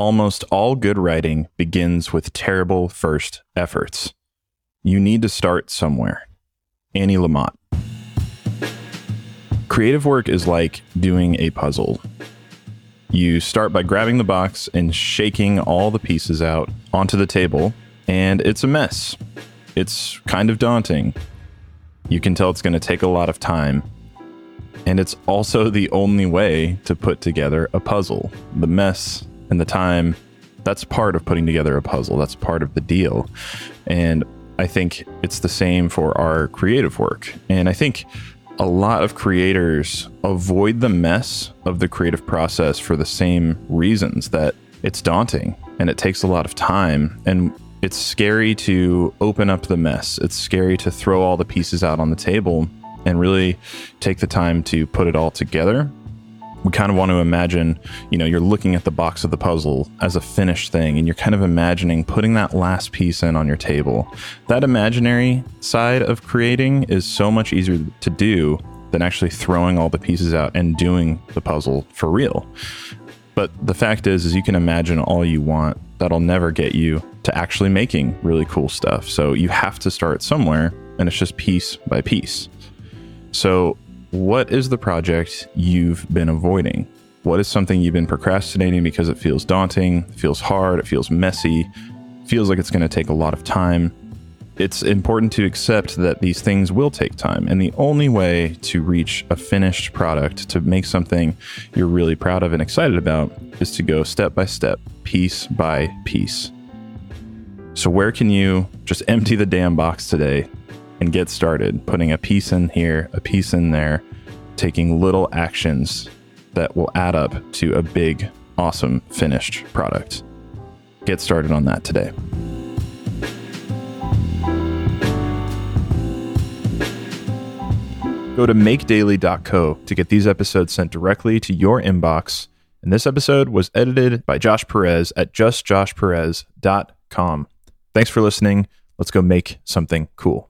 Almost all good writing begins with terrible first efforts. You need to start somewhere. Annie Lamott. Creative work is like doing a puzzle. You start by grabbing the box and shaking all the pieces out onto the table, and it's a mess. It's kind of daunting. You can tell it's going to take a lot of time. And it's also the only way to put together a puzzle. The mess and the time, that's part of putting together a puzzle. That's part of the deal. And I think it's the same for our creative work. And I think a lot of creators avoid the mess of the creative process for the same reasons that it's daunting and it takes a lot of time. And it's scary to open up the mess. It's scary to throw all the pieces out on the table and really take the time to put it all together we kind of want to imagine, you know, you're looking at the box of the puzzle as a finished thing and you're kind of imagining putting that last piece in on your table. That imaginary side of creating is so much easier to do than actually throwing all the pieces out and doing the puzzle for real. But the fact is is you can imagine all you want, that'll never get you to actually making really cool stuff. So you have to start somewhere and it's just piece by piece. So what is the project you've been avoiding? What is something you've been procrastinating because it feels daunting, feels hard, it feels messy, feels like it's going to take a lot of time? It's important to accept that these things will take time. And the only way to reach a finished product, to make something you're really proud of and excited about, is to go step by step, piece by piece. So, where can you just empty the damn box today and get started putting a piece in here, a piece in there, taking little actions that will add up to a big, awesome finished product. Get started on that today. Go to makedaily.co to get these episodes sent directly to your inbox. And this episode was edited by Josh Perez at justjoshperez.com. Thanks for listening. Let's go make something cool.